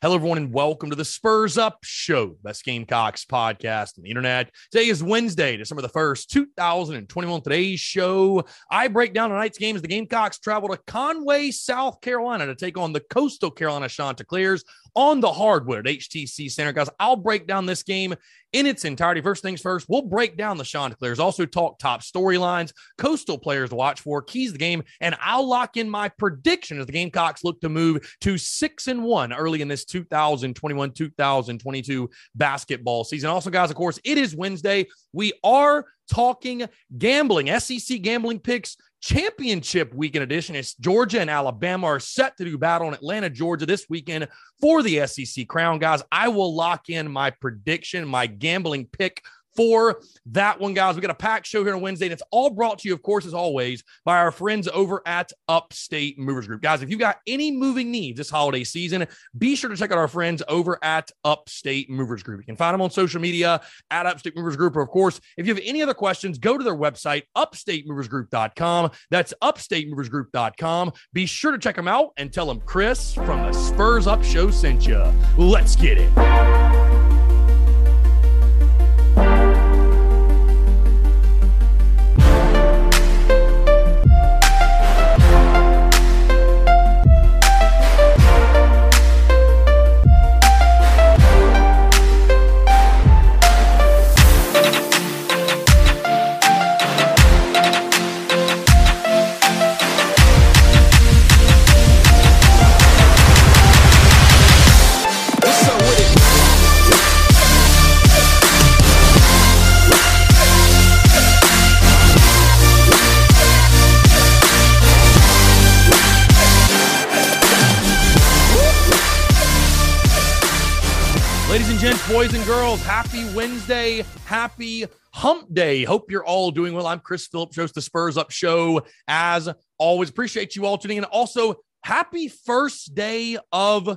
Hello, everyone, and welcome to the Spurs Up Show, best Gamecocks podcast on the internet. Today is Wednesday, December the 1st, 2021. Today's show, I break down tonight's games. The Gamecocks travel to Conway, South Carolina to take on the Coastal Carolina Chanticleers on the hardwood at HTC Center. Guys, I'll break down this game in its entirety. First things first, we'll break down the Chanticleers, also talk top storylines, coastal players to watch for, keys the game, and I'll lock in my prediction as the Gamecocks look to move to six and one early in this 2021 2022 basketball season. Also, guys, of course, it is Wednesday. We are talking gambling, SEC gambling picks championship weekend edition. It's Georgia and Alabama are set to do battle in Atlanta, Georgia this weekend for the SEC crown. Guys, I will lock in my prediction, my gambling pick for that one, guys. We got a packed show here on Wednesday, and it's all brought to you, of course, as always, by our friends over at Upstate Movers Group. Guys, if you've got any moving needs this holiday season, be sure to check out our friends over at Upstate Movers Group. You can find them on social media at Upstate Movers Group. Or, of course, if you have any other questions, go to their website, upstatemoversgroup.com. That's upstatemoversgroup.com. Be sure to check them out and tell them Chris from the Spurs Up Show sent you. Let's get it. Happy hump day. Hope you're all doing well. I'm Chris Phillips, host the Spurs Up Show. As always, appreciate you all tuning in. Also, happy first day of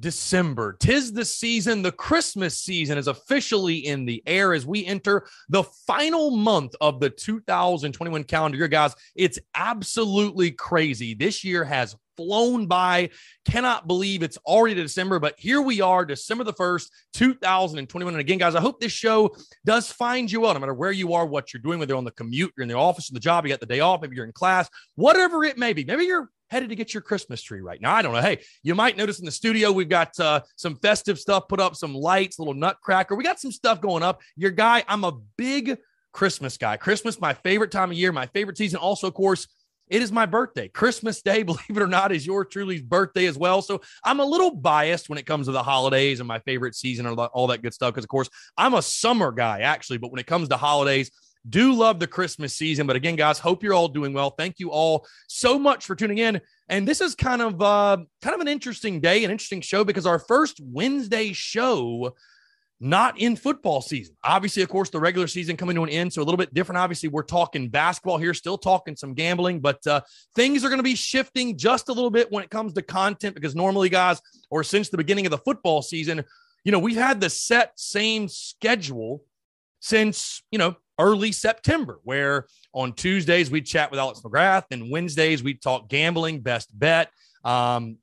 December. Tis the season. The Christmas season is officially in the air as we enter the final month of the 2021 calendar year, guys. It's absolutely crazy. This year has flown by. Cannot believe it's already December, but here we are, December the 1st, 2021. And again, guys, I hope this show does find you well, no matter where you are, what you're doing, whether you're on the commute, you're in the office, or the job, you got the day off, maybe you're in class, whatever it may be. Maybe you're headed to get your Christmas tree right now. I don't know. Hey, you might notice in the studio, we've got uh, some festive stuff put up, some lights, little nutcracker. We got some stuff going up. Your guy, I'm a big Christmas guy. Christmas, my favorite time of year, my favorite season. Also, of course, it is my birthday. Christmas Day, believe it or not, is your truly's birthday as well. So I'm a little biased when it comes to the holidays and my favorite season and all that good stuff. Because, of course, I'm a summer guy, actually. But when it comes to holidays, do love the Christmas season. But again, guys, hope you're all doing well. Thank you all so much for tuning in. And this is kind of uh, kind of an interesting day, an interesting show because our first Wednesday show not in football season. Obviously, of course, the regular season coming to an end, so a little bit different. Obviously, we're talking basketball here, still talking some gambling, but uh, things are going to be shifting just a little bit when it comes to content because normally, guys, or since the beginning of the football season, you know, we've had the set same schedule since you know early September, where on Tuesdays we'd chat with Alex McGrath, and Wednesdays we'd talk gambling, best bet. Um,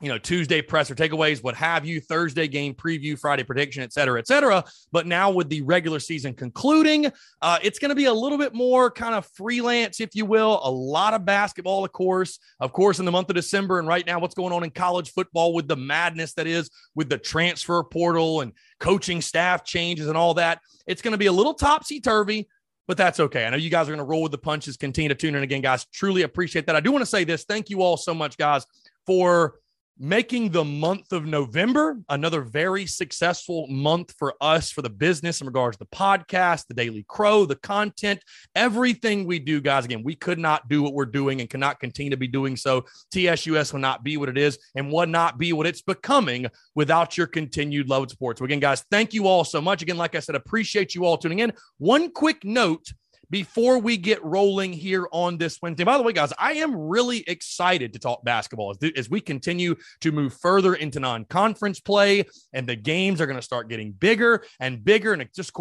you know, Tuesday presser takeaways, what have you, Thursday game preview, Friday prediction, et cetera, et cetera. But now with the regular season concluding, uh, it's going to be a little bit more kind of freelance, if you will. A lot of basketball, of course, of course, in the month of December. And right now, what's going on in college football with the madness that is with the transfer portal and coaching staff changes and all that. It's going to be a little topsy turvy but that's okay. I know you guys are going to roll with the punches. Continue to tune in again, guys. Truly appreciate that. I do want to say this. Thank you all so much, guys, for making the month of November another very successful month for us for the business in regards to the podcast, the Daily Crow, the content, everything we do, guys. Again, we could not do what we're doing and cannot continue to be doing so. TSUS will not be what it is and would not be what it's becoming without your continued love of sports. So, again, guys, thank you all so much. Again, like I said, appreciate you all tuning in. One quick note before we get rolling here on this Wednesday. By the way, guys, I am really excited to talk basketball as, as we continue to move further into non conference play, and the games are going to start getting bigger and bigger. And just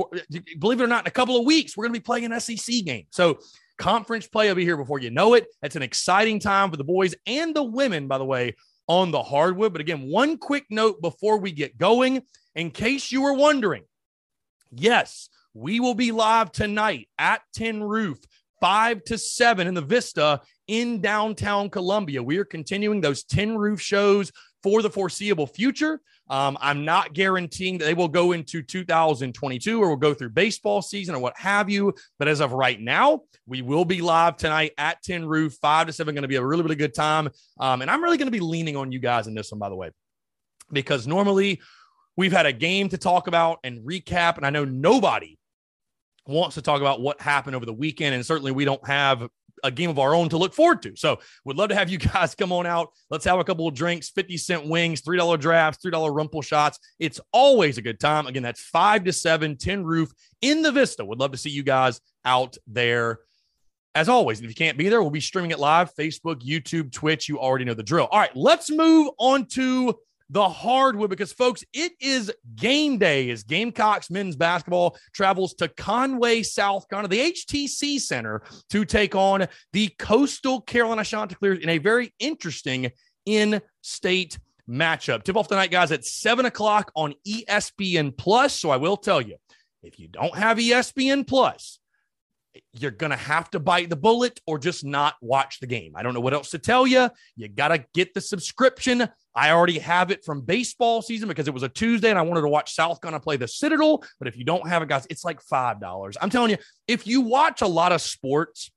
believe it or not, in a couple of weeks, we're going to be playing an SEC game. So, conference play will be here before you know it. It's an exciting time for the boys and the women, by the way, on the hardwood. But again, one quick note before we get going, in case you were wondering, yes, we will be live tonight at Tin Roof, 5 to 7 in the Vista in downtown Columbia. We are continuing those Tin Roof shows for the foreseeable future. Um, I'm not guaranteeing that they will go into 2022 or will go through baseball season or what have you. But as of right now, we will be live tonight at Tin Roof, 5 to 7. Going to be a really, really good time. Um, and I'm really going to be leaning on you guys in this one, by the way, because normally we've had a game to talk about and recap. And I know nobody wants to talk about what happened over the weekend. And certainly we don't have a game of our own to look forward to. So would love to have you guys come on out. Let's have a couple of drinks, 50 cent wings, $3 drafts, $3 rumple shots. It's always a good time. Again, that's five to seven, Tin Roof in the Vista. Would love to see you guys out there. As always, if you can't be there, we'll be streaming it live Facebook, YouTube, Twitch. You already know the drill. All right, let's move on to the hardwood because, folks, it is game day as Gamecocks men's basketball travels to Conway, South Carolina, the HTC Center, to take on the Coastal Carolina Chanticleers in a very interesting in state matchup. Tip off tonight, guys, at seven o'clock on ESPN Plus. So I will tell you, if you don't have ESPN Plus, you're going to have to bite the bullet or just not watch the game. I don't know what else to tell you. You got to get the subscription. I already have it from baseball season because it was a Tuesday and I wanted to watch South Carolina play the Citadel. But if you don't have it, guys, it's like $5. I'm telling you, if you watch a lot of sports,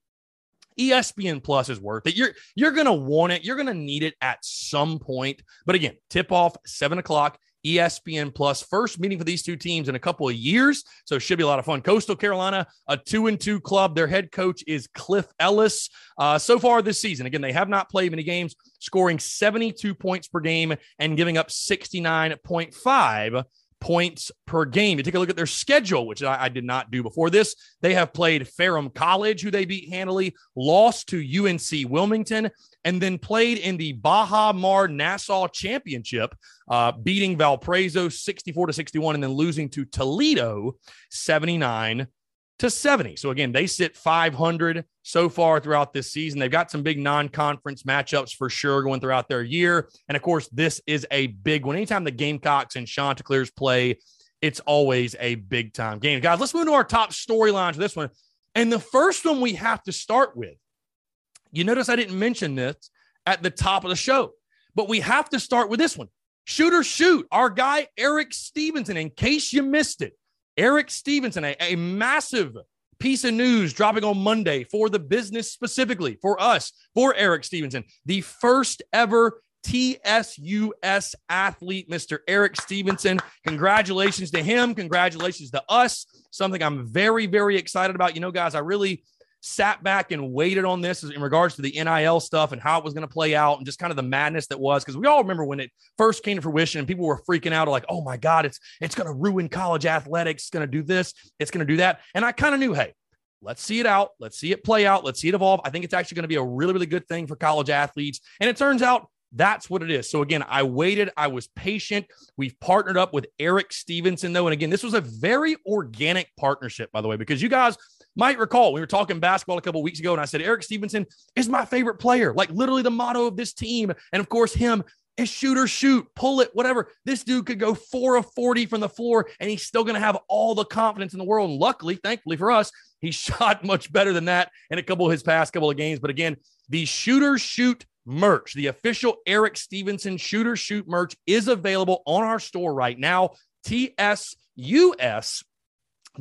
ESPN Plus is worth it. You're you're gonna want it. You're gonna need it at some point. But again, tip off seven o'clock. ESPN Plus. First meeting for these two teams in a couple of years. So it should be a lot of fun. Coastal Carolina, a two and two club. Their head coach is Cliff Ellis. Uh, so far this season, again, they have not played many games, scoring 72 points per game and giving up 69.5 points per game. You take a look at their schedule, which I, I, did not do before this. They have played Ferrum College, who they beat handily, lost to UNC Wilmington, and then played in the Baha Mar Nassau Championship, uh, beating Valparaiso 64 to 61, and then losing to Toledo 79 to 70. So again, they sit 500 so far throughout this season. They've got some big non-conference matchups for sure going throughout their year. And of course, this is a big one. Anytime the Gamecocks and Chanticleers play, it's always a big time game. Guys, let's move to our top storylines for this one. And the first one we have to start with. You notice I didn't mention this at the top of the show, but we have to start with this one. Shooter shoot, our guy Erik Stevenson. In case you missed it, Erik Stevenson, a, a massive piece of news dropping on Monday for the business specifically, for us, for Erik Stevenson, the first ever TSUS athlete, Mr. Erik Stevenson. Congratulations to him. Congratulations to us. Something I'm very, very excited about. You know, guys, I really sat back and waited on this in regards to the NIL stuff and how it was going to play out and just kind of the madness that was because we all remember when it first came to fruition and people were freaking out like, oh my God, it's it's going to ruin college athletics, it's going to do this, it's going to do that. And I kind of knew, hey, let's see it out, let's see it play out, let's see it evolve. I think it's actually going to be a really, really good thing for college athletes. And it turns out that's what it is. So again, I waited, I was patient. We've partnered up with Erik Stevenson, though. And again, this was a very organic partnership, by the way, because you guys might recall we were talking basketball a couple weeks ago, and I said Erik Stevenson is my favorite player, like literally the motto of this team. And of course, him a shooter shoot, pull it, whatever. This dude could go four of 40 from the floor and he's still going to have all the confidence in the world. And luckily, thankfully for us, he shot much better than that in a couple of his past couple of games. But again, the shooter shoot merch, the official Erik Stevenson shooter shoot merch is available on our store right now. TSUS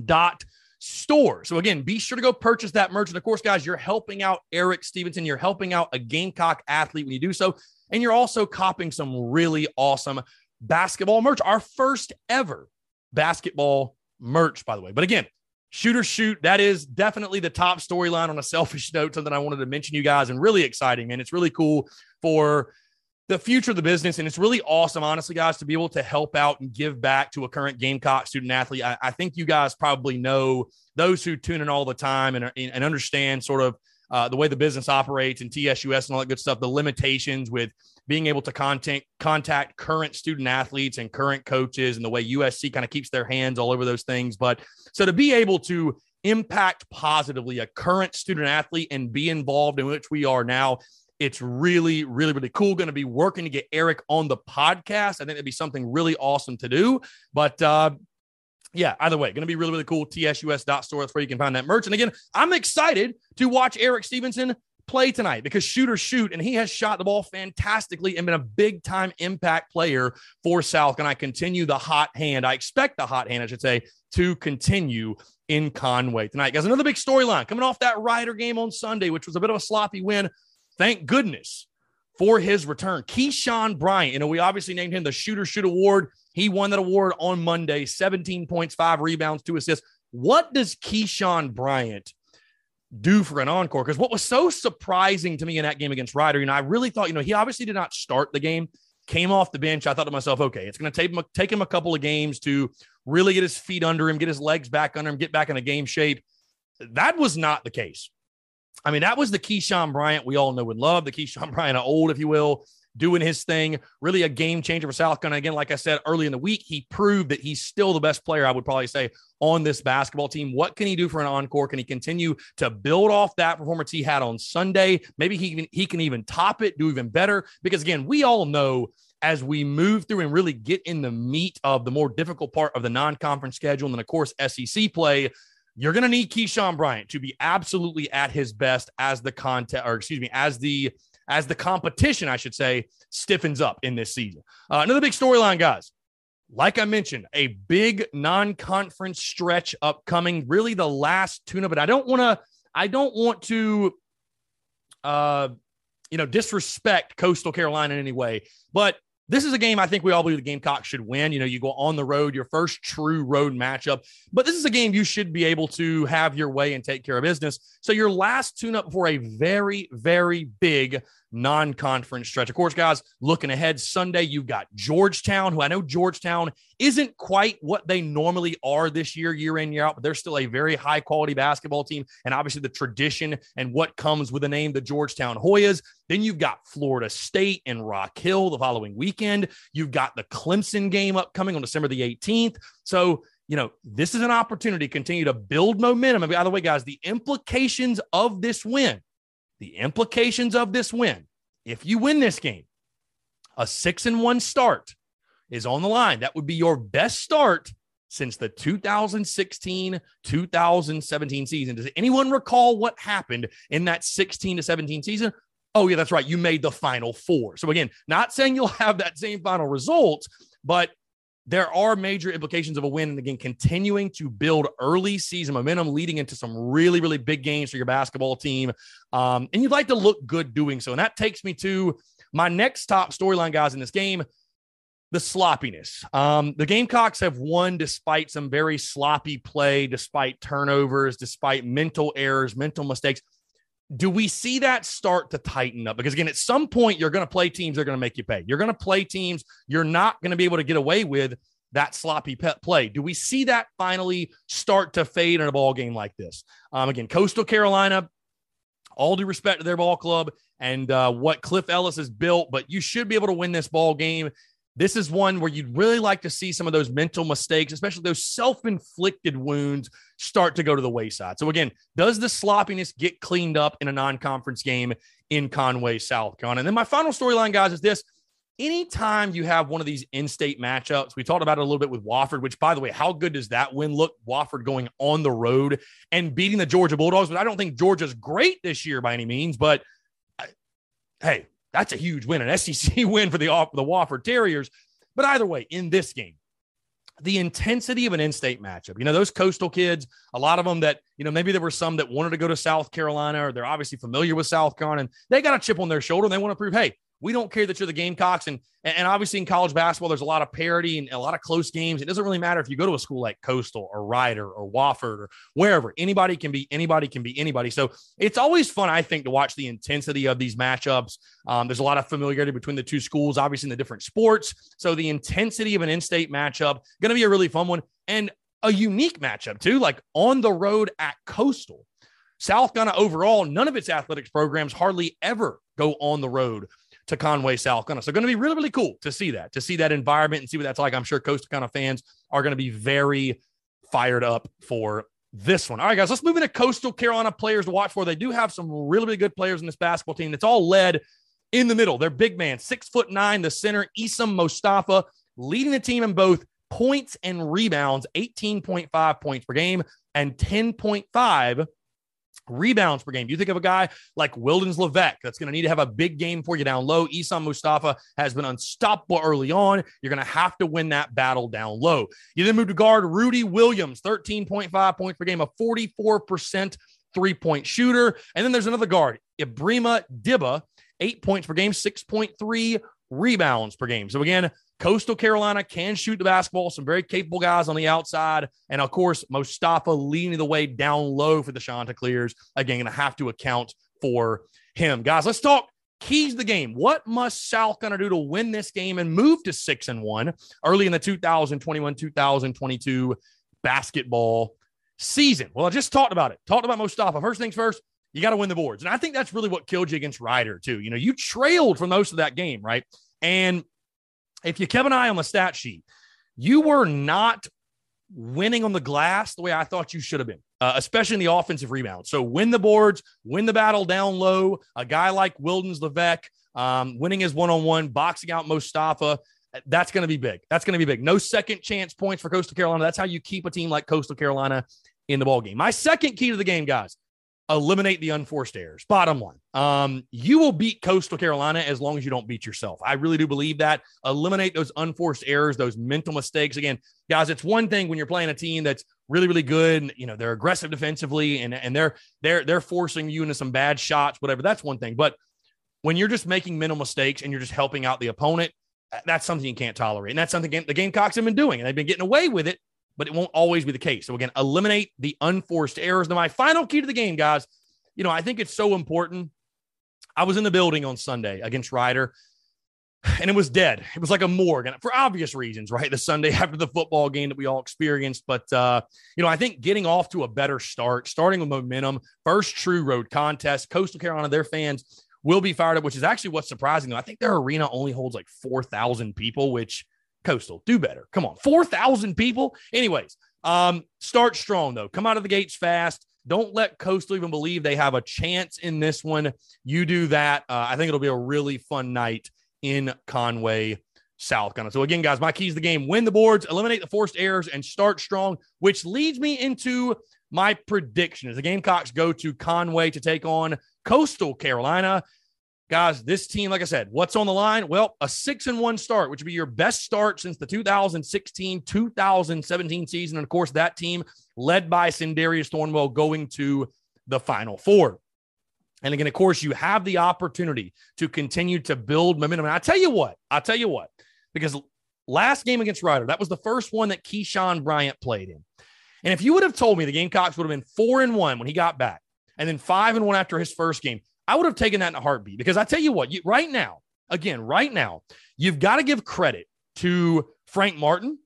dot store. So again, be sure to go purchase that merch. And of course, guys, you're helping out Erik Stevenson. You're helping out a Gamecock athlete when you do so. And you're also copping some really awesome basketball merch. Our first ever basketball merch, by the way. But again, shooter shoot, that is definitely the top storyline on a selfish note, something I wanted to mention you guys and really exciting, And It's really cool for the future of the business. And it's really awesome, honestly, guys, to be able to help out and give back to a current Gamecock student athlete. I, I think you guys probably know those who tune in all the time and, and understand sort of uh, the way the business operates and TSUS and all that good stuff, the limitations with being able to contact contact current student athletes and current coaches and the way USC kind of keeps their hands all over those things. But so to be able to impact positively a current student athlete and be involved in which we are now it's really, really, really cool. Going to be working to get Erik on the podcast. I think it'd be something really awesome to do. But uh, yeah, either way, going to be really, really cool. TSUS.store. That's where you can find that merch. And again, I'm excited to watch Erik Stevenson play tonight because shooter shoot, and he has shot the ball fantastically and been a big time impact player for South. And I continue the hot hand. I expect the hot hand, I should say, to continue in Conway tonight. Guys, another big storyline coming off that Rider game on Sunday, which was a bit of a sloppy win thank goodness for his return. Keyshawn Bryant, you know, we obviously named him the Shooter Shoot Award. He won that award on Monday 17 points, five rebounds, two assists. What does Keyshawn Bryant do for an encore? Because what was so surprising to me in that game against Rider, you know, I really thought, you know, he obviously did not start the game, came off the bench. I thought to myself, okay, it's going to take him, take him a couple of games to really get his feet under him, get his legs back under him, get back in a game shape. That was not the case. I mean, that was the Keyshawn Bryant we all know and love, the Keyshawn Bryant old, if you will, doing his thing. Really a game changer for South Carolina. Again, like I said early in the week, he proved that he's still the best player, I would probably say, on this basketball team. What can he do for an encore? Can he continue to build off that performance he had on Sunday? Maybe he can, he can even top it, do even better. Because again, we all know as we move through and really get in the meat of the more difficult part of the non-conference schedule, and then of course SEC play, you're going to need Keyshawn Bryant to be absolutely at his best as the content, or excuse me, as the as the competition, I should say, stiffens up in this season. Uh, another big storyline, guys. Like I mentioned, a big non-conference stretch upcoming. Really, the last tune. But I don't want to. I don't want to. Uh, you know, disrespect Coastal Carolina in any way, but this is a game I think we all believe the Gamecocks should win. You know, you go on the road, your first true road matchup, but this is a game you should be able to have your way and take care of business. So your last tune up for a very, very big non conference stretch. Of course, guys, looking ahead Sunday, you've got Georgetown, who I know Georgetown isn't quite what they normally are this year, year in, year out, but they're still a very high quality basketball team. And obviously, the tradition and what comes with the name, the Georgetown Hoyas. Then you've got Florida State and Rock Hill the following weekend. You've got the Clemson game upcoming on December the 18th. So, you know, this is an opportunity to continue to build momentum. And by the way, guys, the implications of this win the implications of this win, if you win this game, a six and one start is on the line. That would be your best start since the 2016 2017 season. Does anyone recall what happened in that 16 to 17 season? Oh, yeah, that's right. You made the final four. So, again, not saying you'll have that same final result, but there are major implications of a win. And again, continuing to build early season momentum leading into some really, really big games for your basketball team. Um, and you'd like to look good doing so. And that takes me to my next top storyline, guys, in this game the sloppiness. Um, the Gamecocks have won despite some very sloppy play, despite turnovers, despite mental errors, mental mistakes do we see that start to tighten up? Because again, at some point, you're going to play teams that are going to make you pay. You're going to play teams you're not going to be able to get away with that sloppy pet play. Do we see that finally start to fade in a ball game like this? Um, again, Coastal Carolina, all due respect to their ball club and uh, what Cliff Ellis has built, but you should be able to win this ball game. This is one where you'd really like to see some of those mental mistakes, especially those self inflicted wounds, start to go to the wayside. So, again, does the sloppiness get cleaned up in a non conference game in Conway, South Carolina? And then my final storyline, guys, is this anytime you have one of these in-state matchups, we talked about it a little bit with Wofford, which by the way, how good does that win look? Wofford going on the road and beating the Georgia Bulldogs, but I don't think Georgia's great this year by any means, but uh, hey, that's a huge win, an SEC win for the the Wofford Terriers. But either way, in this game, the intensity of an in-state matchup. You know, those coastal kids, a lot of them that, you know, maybe there were some that wanted to go to South Carolina or they're obviously familiar with South Carolina and they got a chip on their shoulder and they want to prove, hey, we don't care that you're the Gamecocks. And and obviously in college basketball, there's a lot of parity and a lot of close games. It doesn't really matter if you go to a school like Coastal or Rider or Wofford or wherever. Anybody can be anybody can be anybody. So it's always fun, I think, to watch the intensity of these matchups. Um, there's a lot of familiarity between the two schools, obviously in the different sports. So the intensity of an in-state matchup going to be a really fun one and a unique matchup too, like on the road at Coastal. South Carolina overall, none of its athletics programs hardly ever go on the road to Conway, South Carolina. So going to be really, really cool to see that, to see that environment and see what that's like. I'm sure Coastal Carolina fans are going to be very fired up for this one. All right, guys, let's move into Coastal Carolina players to watch for. They do have some really, really good players in this basketball team. It's all led in the middle. They're big man, six foot nine, the center, Essam Mostafa, leading the team in both points and rebounds, 18.5 points per game and 10.5 rebounds per game. You think of a guy like Wildens Leveque that's going to need to have a big game for you down low. Essam Mostafa has been unstoppable early on. You're going to have to win that battle down low. You then move to guard Rudy Williams, 13.5 points per game, a 44% three point shooter. And then there's another guard, Ebrima Dibba, eight points per game, 6.3 rebounds per game. So again, Coastal Carolina can shoot the basketball. Some very capable guys on the outside. And of course, Mostafa leading the way down low for the Chanticleers. Again, going to have to account for him. Guys, let's talk keys to the game. What must South going to do to win this game and move to six and one early in the 2021 2022 basketball season? Well, I just talked about it. Talked about Mostafa. First things first, you got to win the boards. And I think that's really what killed you against Rider, too. You know, you trailed for most of that game, right? And if you kept an eye on the stat sheet, you were not winning on the glass the way I thought you should have been, uh, especially in the offensive rebound. So win the boards, win the battle down low. A guy like Wildens Leveque um, winning his one on one, boxing out Mostafa. That's going to be big. That's going to be big. No second chance points for Coastal Carolina. That's how you keep a team like Coastal Carolina in the ball game. My second key to the game, guys, eliminate the unforced errors. Bottom line, um, you will beat Coastal Carolina as long as you don't beat yourself. I really do believe that. Eliminate those unforced errors, those mental mistakes. Again, guys, it's one thing when you're playing a team that's really, really good. And, you know, they're aggressive defensively and, and they're they're they're forcing you into some bad shots, whatever. That's one thing. But when you're just making mental mistakes and you're just helping out the opponent, that's something you can't tolerate. And that's something the Gamecocks have been doing, and they've been getting away with it but it won't always be the case. So again, eliminate the unforced errors. Now, my final key to the game, guys, you know, I think it's so important. I was in the building on Sunday against Rider, and it was dead. It was like a morgue, and for obvious reasons, right? The Sunday after the football game that we all experienced. But uh, you know, I think getting off to a better start, starting with momentum, first true road contest, Coastal Carolina, their fans will be fired up, which is actually what's surprising. Though I think their arena only holds like four thousand people, which Coastal, do better. Come on, 4,000 people. Anyways, um, start strong though. Come out of the gates fast. Don't let Coastal even believe they have a chance in this one. You do that. Uh, I think it'll be a really fun night in Conway, South Carolina. So again, guys, my keys to the game: win the boards, eliminate the forced errors, and start strong. Which leads me into my prediction as the Gamecocks go to Conway to take on Coastal Carolina. Guys, this team, like I said, what's on the line? Well, a six and one start, which would be your best start since the 2016 2017 season. And of course, that team led by Sindarius Thornwell going to the Final Four. And again, of course, you have the opportunity to continue to build momentum. And I tell you what, I'll tell you what, because last game against Rider, that was the first one that Keyshawn Bryant played in. And if you would have told me the Gamecocks would have been four and one when he got back, and then five and one after his first game, I would have taken that in a heartbeat because I tell you what, you, right now, again, right now, you've got to give credit to Frank Martin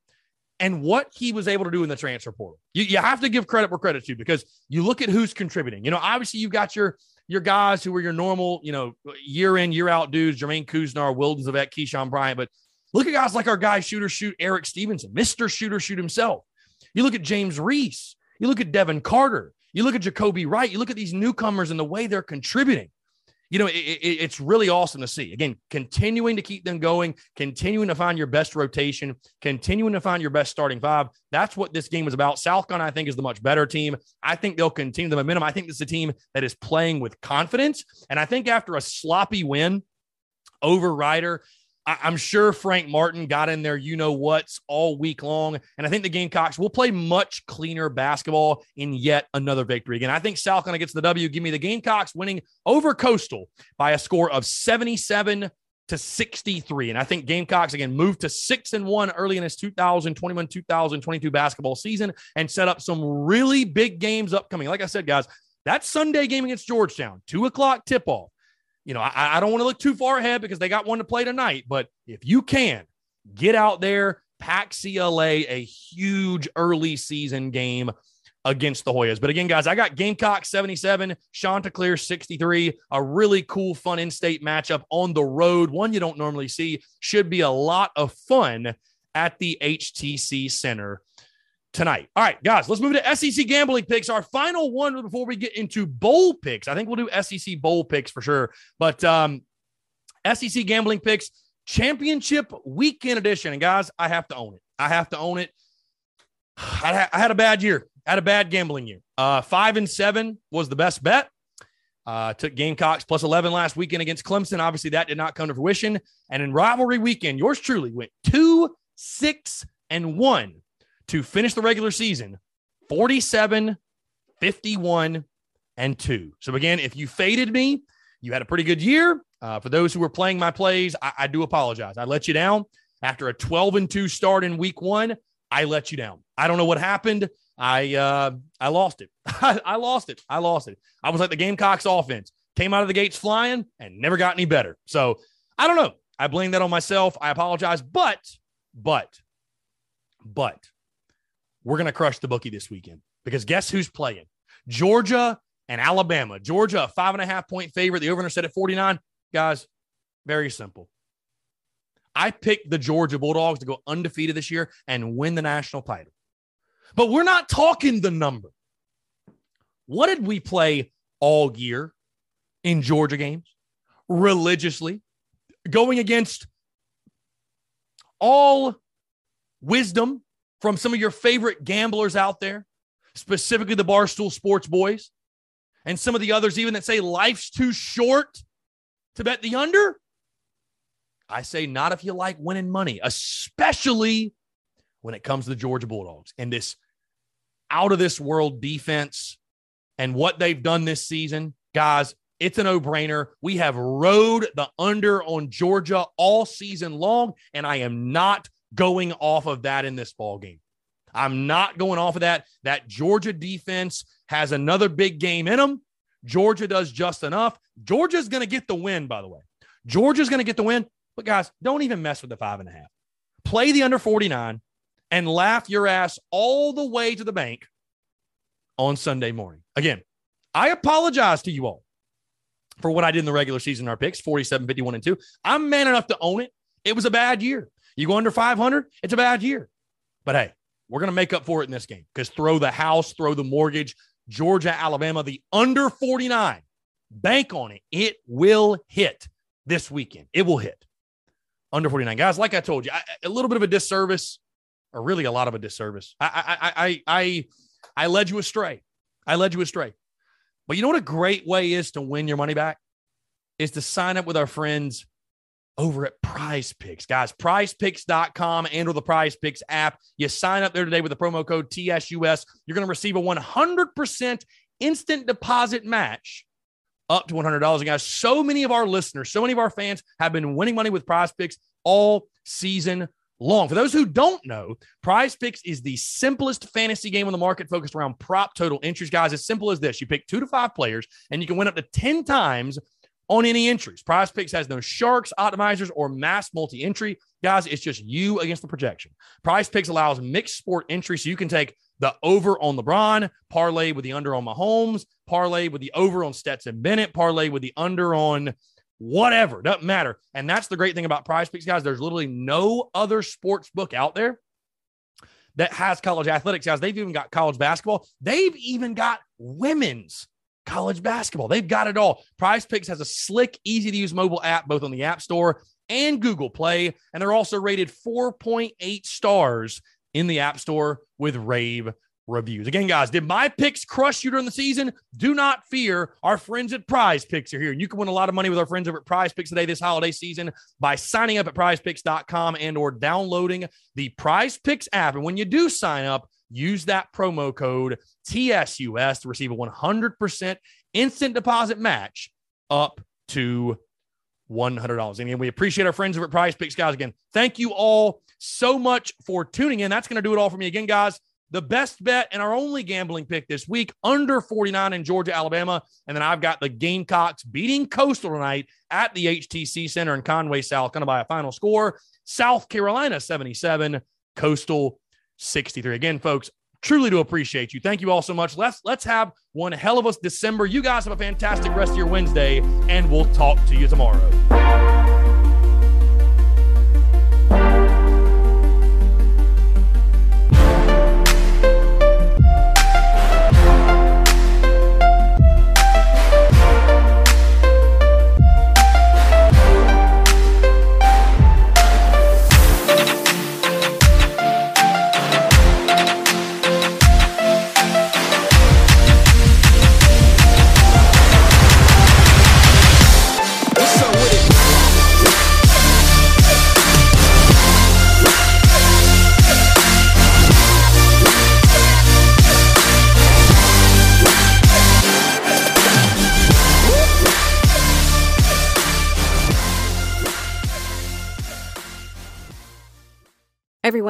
and what he was able to do in the transfer portal. You, you have to give credit where credit's due because you look at who's contributing. You know, obviously you've got your your guys who were your normal, you know, year in, year out dudes, Jermaine Couisnard, Wildens Leveque, Keyshawn Bryant. But look at guys like our guy shooter shoot Erik Stevenson, Mr. Shooter shoot himself. You look at James Reese, you look at Devin Carter, you look at Jacobi Wright, you look at these newcomers and the way they're contributing. you know, it, it, it's really awesome to see. Again, continuing to keep them going, continuing to find your best rotation, continuing to find your best starting five. That's what this game is about. South Carolina, I think, is the much better team. I think they'll continue the momentum. I think this is a team that is playing with confidence. And I think after a sloppy win over Rider, I, am sure Frank Martin got in there, you know what's all week long. And I think the Gamecocks will play much cleaner basketball in yet another victory. Again, I think South Carolina gets the W. Give me the Gamecocks winning over Coastal by a score of 77 to 63. And I think Gamecocks again moved to six and one early in his 2021 2022 basketball season and set up some really big games upcoming. Like I said, guys, that Sunday game against Georgetown, two o'clock tip off you know, I, I don't want to look too far ahead because they got one to play tonight. But if you can get out there, pack CLA a huge early season game against the Hoyas. But again, guys, I got Gamecock 77, Chanticleer 63, a really cool, fun in state matchup on the road, one you don't normally see. Should be a lot of fun at the HTC Center tonight. All right, guys, let's move to SEC gambling picks. Our final one before we get into bowl picks. I think we'll do SEC bowl picks for sure. But um, SEC gambling picks, championship weekend edition. And guys, I have to own it. I have to own it. I, ha- I had a bad year. I had a bad gambling year. Uh, five and seven was the best bet. Uh, took Gamecocks plus 11 last weekend against Clemson. Obviously, that did not come to fruition. And in rivalry weekend, yours truly went two, six, and one to finish the regular season 47, 51, and 2. So, again, if you faded me, you had a pretty good year. Uh, for those who were playing my plays, I, I do apologize. I let you down after a 12 and 2 start in week one. I let you down. I don't know what happened. I uh, I lost it. I lost it. I lost it. I was like the Gamecocks offense. Came out of the gates flying and never got any better. So I don't know. I blame that on myself. I apologize. But, but, but we're going to crush the bookie this weekend because guess who's playing? Georgia and Alabama. Georgia, a five and a half point favorite. The over set at 49. Guys, very simple. I picked the Georgia Bulldogs to go undefeated this year and win the national title. But we're not talking the number. What did we play all year in Georgia games religiously, going against all wisdom from some of your favorite gamblers out there, specifically the Barstool Sports Boys, and some of the others even that say life's too short to bet the under? I say not if you like winning money, especially when it comes to the Georgia Bulldogs and this out of this world defense and what they've done this season. Guys, it's a no brainer. We have rode the under on Georgia all season long, and I am not going off of that in this ball game. I'm not going off of that. That Georgia defense has another big game in them. Georgia does just enough. Georgia's going to get the win, by the way. Georgia's going to get the win. But guys, don't even mess with the five and a half. Play the under 49 and laugh your ass all the way to the bank on Sunday morning. Again, I apologize to you all for what I did in the regular season, our picks 47, 51, and 2. I'm man enough to own it. It was a bad year. You go under 500, it's a bad year. But hey, we're going to make up for it in this game because throw the house, throw the mortgage. Georgia, Alabama, the under 49. Bank on it. It will hit this weekend. It will hit. Under 49. Guys, like I told you, I, a little bit of a disservice, or really a lot of a disservice. I, I, I, I, I led you astray. I led you astray. But you know what a great way is to win your money back? Is to sign up with our friends over at Prize Picks. Guys, prizepicks.com and or the Prize Picks app. You sign up there today with the promo code TSUS. You're going to receive a 100% instant deposit match up to $100. And guys, so many of our listeners, so many of our fans have been winning money with Prize Picks all season long. For those who don't know, Prize Picks is the simplest fantasy game on the market focused around prop total entries. Guys, as simple as this you pick two to five players, and you can win up to 10 times on any entries. Prize Picks has no sharks, optimizers, or mass multi entry. Guys, it's just you against the projection. Prize Picks allows mixed sport entry, so you can take the over on LeBron, parlay with the under on Mahomes, parlay with the over on Stetson Bennett, parlay with the under on whatever. Doesn't matter. And that's the great thing about Prize Picks, guys. There's literally no other sports book out there that has college athletics, guys. They've even got college basketball. They've even got women's college basketball. They've got it all. Prize Picks has a slick, easy to use mobile app, both on the App Store and Google Play. And they're also rated 4.8 stars in the App Store with rave reviews. Again, guys, did my picks crush you during the season? Do not fear. Our friends at Prize Picks are here. And you can win a lot of money with our friends over at Prize Picks today this holiday season by signing up at prizepicks.com and or downloading the Prize Picks app. And when you do sign up, use that promo code TSUS to receive a 100% instant deposit match up to $100. And we appreciate our friends over at Prize Picks, guys. Again, thank you all so much for tuning in. That's going to do it all for me. Again, guys, the best bet and our only gambling pick this week under 49 in Georgia, Alabama. And then I've got the Gamecocks beating Coastal tonight at the HTC Center in Conway, South, to by a final score South Carolina 77, Coastal 63. Again, folks, truly do appreciate you. Thank you all so much. Let's let's have one hell of a December. You guys have a fantastic rest of your Wednesday, and we'll talk to you tomorrow.